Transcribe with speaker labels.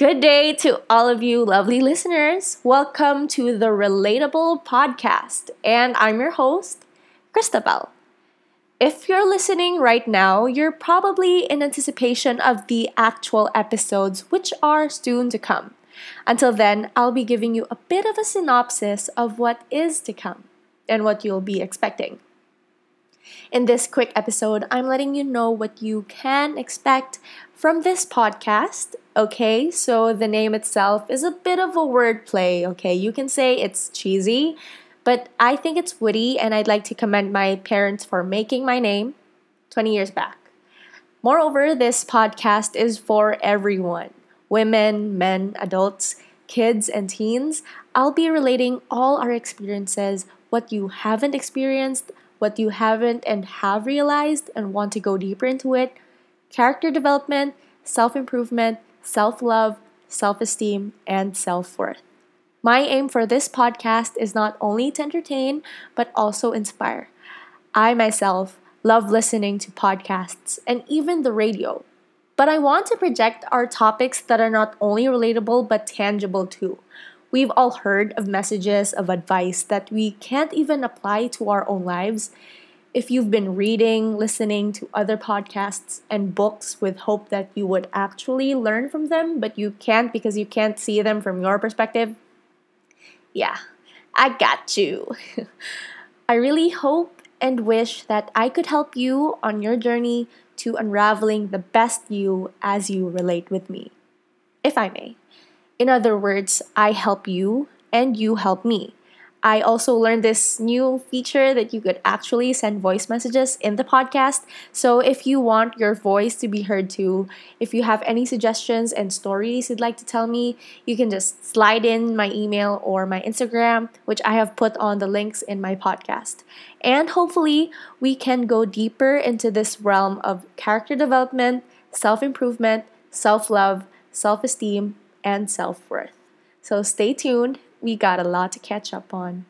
Speaker 1: Good day to all of you lovely listeners. Welcome to the RelaTabel Podcast, and I'm your host, Christabel. If you're listening right now, you're probably in anticipation of the actual episodes, which are soon to come. Until then, I'll be giving you a bit of a synopsis of what is to come and what you'll be expecting. In this quick episode, I'm letting you know what you can expect from this podcast. Okay, so the name itself is a bit of a wordplay. Okay, you can say it's cheesy, but I think it's witty, and I'd like to commend my parents for making my name 20 years back. Moreover, this podcast is for everyone women, men, adults, kids, and teens. I'll be relating all our experiences, what you haven't experienced, what you haven't and have realized and want to go deeper into it, character development, self improvement, self love, self esteem, and self worth. My aim for this podcast is not only to entertain, but also inspire. I myself love listening to podcasts and even the radio, but I want to project our topics that are not only relatable but tangible too. We've all heard of messages of advice that we can't even apply to our own lives. If you've been reading, listening to other podcasts and books with hope that you would actually learn from them, but you can't because you can't see them from your perspective, yeah, I got you. I really hope and wish that I could help you on your journey to unraveling the best you as you relate with me, if I may. In other words, I help you and you help me. I also learned this new feature that you could actually send voice messages in the podcast. So if you want your voice to be heard too, if you have any suggestions and stories you'd like to tell me, you can just slide in my email or my Instagram, which I have put on the links in my podcast. And hopefully, we can go deeper into this realm of character development, self improvement, self love, self esteem, and self worth. So stay tuned, we got a lot to catch up on.